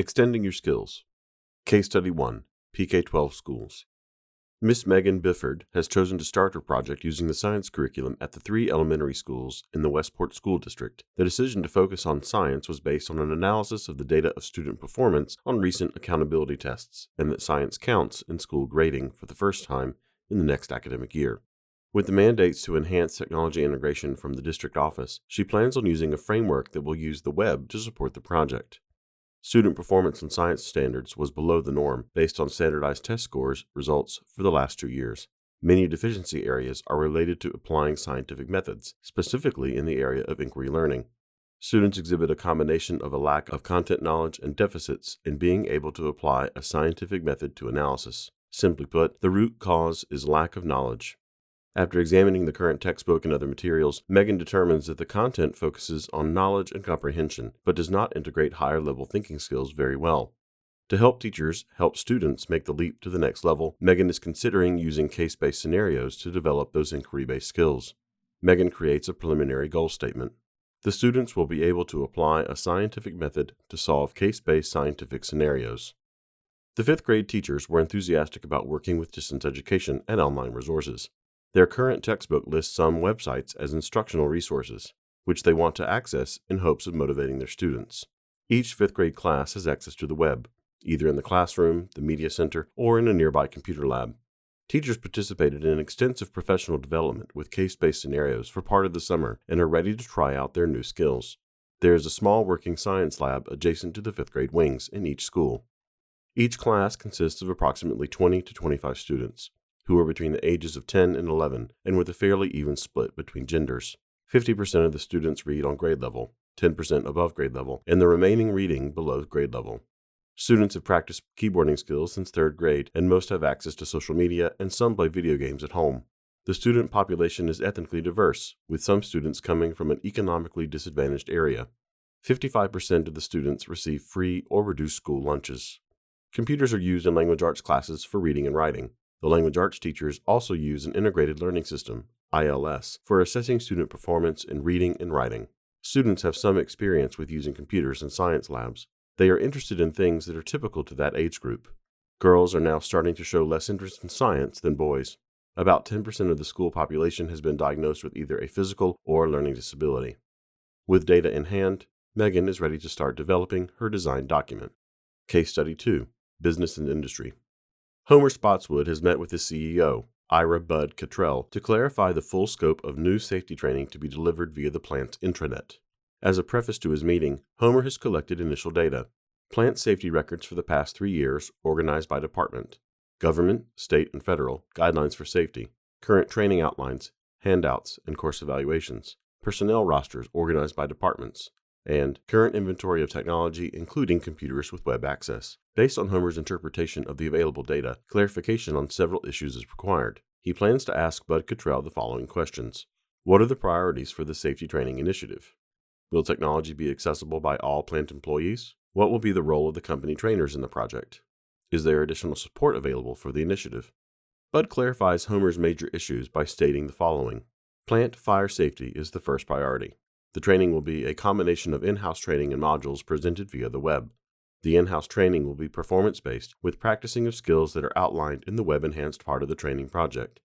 Extending Your Skills. Case Study 1 PK 12 Schools. Miss Megan Bifford has chosen to start her project using the science curriculum at the three elementary schools in the Westport School District. The decision to focus on science was based on an analysis of the data of student performance on recent accountability tests, and that science counts in school grading for the first time in the next academic year. With the mandates to enhance technology integration from the district office, she plans on using a framework that will use the web to support the project. Student performance in science standards was below the norm based on standardized test scores results for the last two years. Many deficiency areas are related to applying scientific methods, specifically in the area of inquiry learning. Students exhibit a combination of a lack of content knowledge and deficits in being able to apply a scientific method to analysis. Simply put, the root cause is lack of knowledge. After examining the current textbook and other materials, Megan determines that the content focuses on knowledge and comprehension, but does not integrate higher level thinking skills very well. To help teachers help students make the leap to the next level, Megan is considering using case based scenarios to develop those inquiry based skills. Megan creates a preliminary goal statement. The students will be able to apply a scientific method to solve case based scientific scenarios. The fifth grade teachers were enthusiastic about working with distance education and online resources. Their current textbook lists some websites as instructional resources, which they want to access in hopes of motivating their students. Each fifth grade class has access to the web, either in the classroom, the media center, or in a nearby computer lab. Teachers participated in extensive professional development with case based scenarios for part of the summer and are ready to try out their new skills. There is a small working science lab adjacent to the fifth grade wings in each school. Each class consists of approximately 20 to 25 students who are between the ages of 10 and 11 and with a fairly even split between genders. 50% of the students read on grade level, 10% above grade level, and the remaining reading below grade level. Students have practiced keyboarding skills since third grade, and most have access to social media, and some play video games at home. The student population is ethnically diverse, with some students coming from an economically disadvantaged area. 55% of the students receive free or reduced school lunches. Computers are used in language arts classes for reading and writing. The language arts teachers also use an integrated learning system, ILS, for assessing student performance in reading and writing. Students have some experience with using computers in science labs. They are interested in things that are typical to that age group. Girls are now starting to show less interest in science than boys. About 10% of the school population has been diagnosed with either a physical or learning disability. With data in hand, Megan is ready to start developing her design document. Case Study 2 Business and Industry Homer Spotswood has met with the CEO, Ira Bud Cottrell, to clarify the full scope of new safety training to be delivered via the plant's intranet. As a preface to his meeting, Homer has collected initial data plant safety records for the past three years, organized by department, government, state, and federal, guidelines for safety, current training outlines, handouts, and course evaluations, personnel rosters organized by departments, and current inventory of technology, including computers with web access. Based on Homer's interpretation of the available data, clarification on several issues is required. He plans to ask Bud Cottrell the following questions What are the priorities for the safety training initiative? Will technology be accessible by all plant employees? What will be the role of the company trainers in the project? Is there additional support available for the initiative? Bud clarifies Homer's major issues by stating the following Plant fire safety is the first priority. The training will be a combination of in house training and modules presented via the web. The in house training will be performance based, with practicing of skills that are outlined in the web enhanced part of the training project.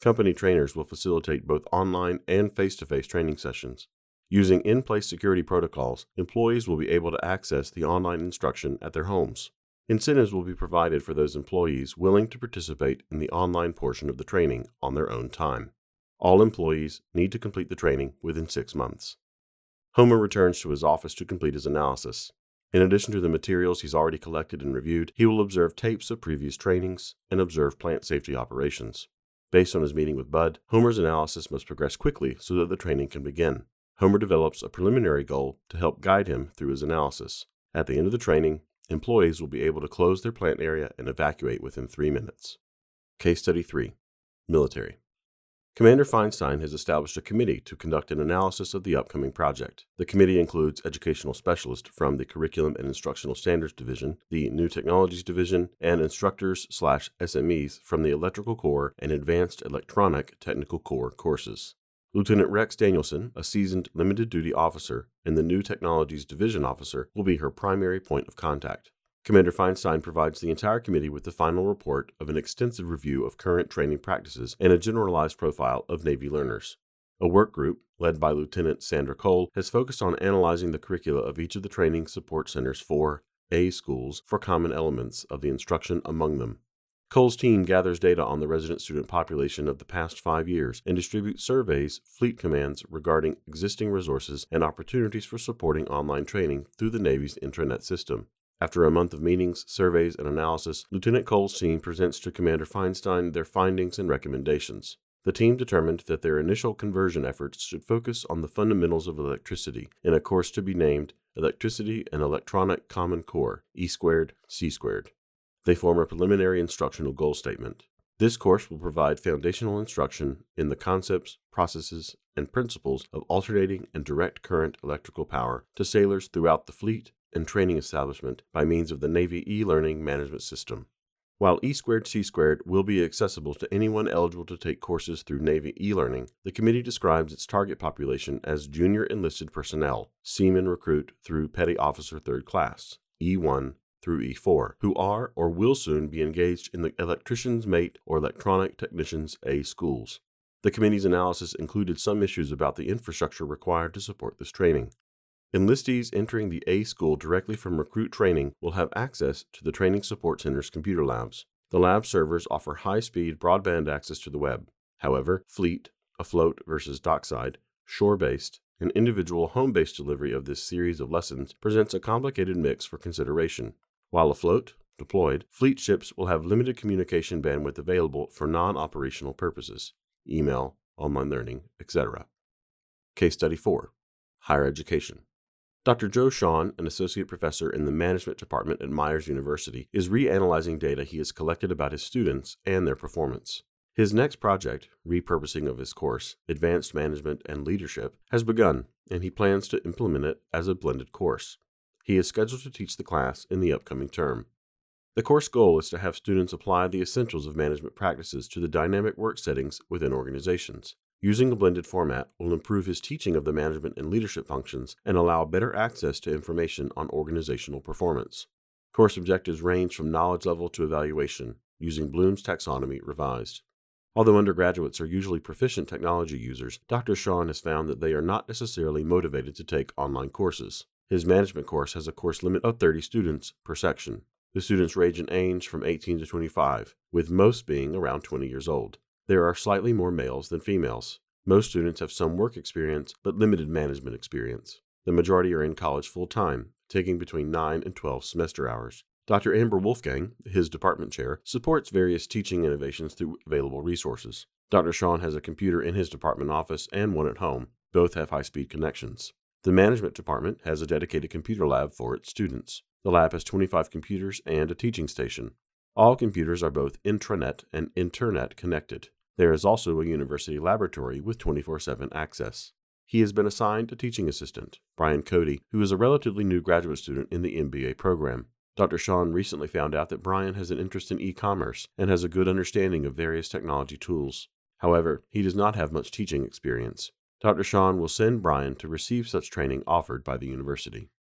Company trainers will facilitate both online and face to face training sessions. Using in place security protocols, employees will be able to access the online instruction at their homes. Incentives will be provided for those employees willing to participate in the online portion of the training on their own time. All employees need to complete the training within six months. Homer returns to his office to complete his analysis. In addition to the materials he's already collected and reviewed, he will observe tapes of previous trainings and observe plant safety operations. Based on his meeting with Bud, Homer's analysis must progress quickly so that the training can begin. Homer develops a preliminary goal to help guide him through his analysis. At the end of the training, employees will be able to close their plant area and evacuate within three minutes. Case Study 3 Military Commander Feinstein has established a committee to conduct an analysis of the upcoming project. The committee includes educational specialists from the Curriculum and Instructional Standards Division, the New Technologies Division, and instructors slash SMEs from the Electrical Core and Advanced Electronic Technical Core courses. Lieutenant Rex Danielson, a seasoned limited duty officer and the New Technologies Division officer, will be her primary point of contact. Commander Feinstein provides the entire committee with the final report of an extensive review of current training practices and a generalized profile of Navy learners. A work group, led by Lieutenant Sandra Cole, has focused on analyzing the curricula of each of the training support centers for A schools for common elements of the instruction among them. Cole's team gathers data on the resident student population of the past five years and distributes surveys, fleet commands regarding existing resources and opportunities for supporting online training through the Navy's intranet system. After a month of meetings, surveys, and analysis, Lieutenant Cole's team presents to Commander Feinstein their findings and recommendations. The team determined that their initial conversion efforts should focus on the fundamentals of electricity in a course to be named Electricity and Electronic Common Core, E squared, C squared. They form a preliminary instructional goal statement. This course will provide foundational instruction in the concepts, processes, and principles of alternating and direct current electrical power to sailors throughout the fleet and training establishment by means of the Navy e learning management system. While E squared C squared will be accessible to anyone eligible to take courses through Navy e learning, the committee describes its target population as junior enlisted personnel, seaman recruit through petty officer third class, E1 through E4, who are or will soon be engaged in the electrician's mate or electronic technician's A schools. The committee's analysis included some issues about the infrastructure required to support this training. Enlistees entering the A school directly from recruit training will have access to the Training Support Center's computer labs. The lab servers offer high speed broadband access to the web. However, fleet, afloat versus dockside, shore based, and individual home based delivery of this series of lessons presents a complicated mix for consideration. While afloat, deployed, fleet ships will have limited communication bandwidth available for non operational purposes email, online learning, etc. Case Study 4 Higher Education. Dr. Joe Shawn, an associate professor in the management department at Myers University, is reanalyzing data he has collected about his students and their performance. His next project, repurposing of his course, Advanced Management and Leadership, has begun, and he plans to implement it as a blended course. He is scheduled to teach the class in the upcoming term. The course goal is to have students apply the essentials of management practices to the dynamic work settings within organizations. Using a blended format will improve his teaching of the management and leadership functions and allow better access to information on organizational performance. Course objectives range from knowledge level to evaluation, using Bloom's taxonomy revised. Although undergraduates are usually proficient technology users, Dr. Shawn has found that they are not necessarily motivated to take online courses. His management course has a course limit of 30 students per section. The students range in age from 18 to 25, with most being around 20 years old. There are slightly more males than females. Most students have some work experience, but limited management experience. The majority are in college full time, taking between 9 and 12 semester hours. Dr. Amber Wolfgang, his department chair, supports various teaching innovations through available resources. Dr. Shawn has a computer in his department office and one at home. Both have high speed connections. The management department has a dedicated computer lab for its students. The lab has 25 computers and a teaching station. All computers are both intranet and internet connected. There is also a university laboratory with 24 7 access. He has been assigned a teaching assistant, Brian Cody, who is a relatively new graduate student in the MBA program. Dr. Shawn recently found out that Brian has an interest in e commerce and has a good understanding of various technology tools. However, he does not have much teaching experience. Dr. Shawn will send Brian to receive such training offered by the university.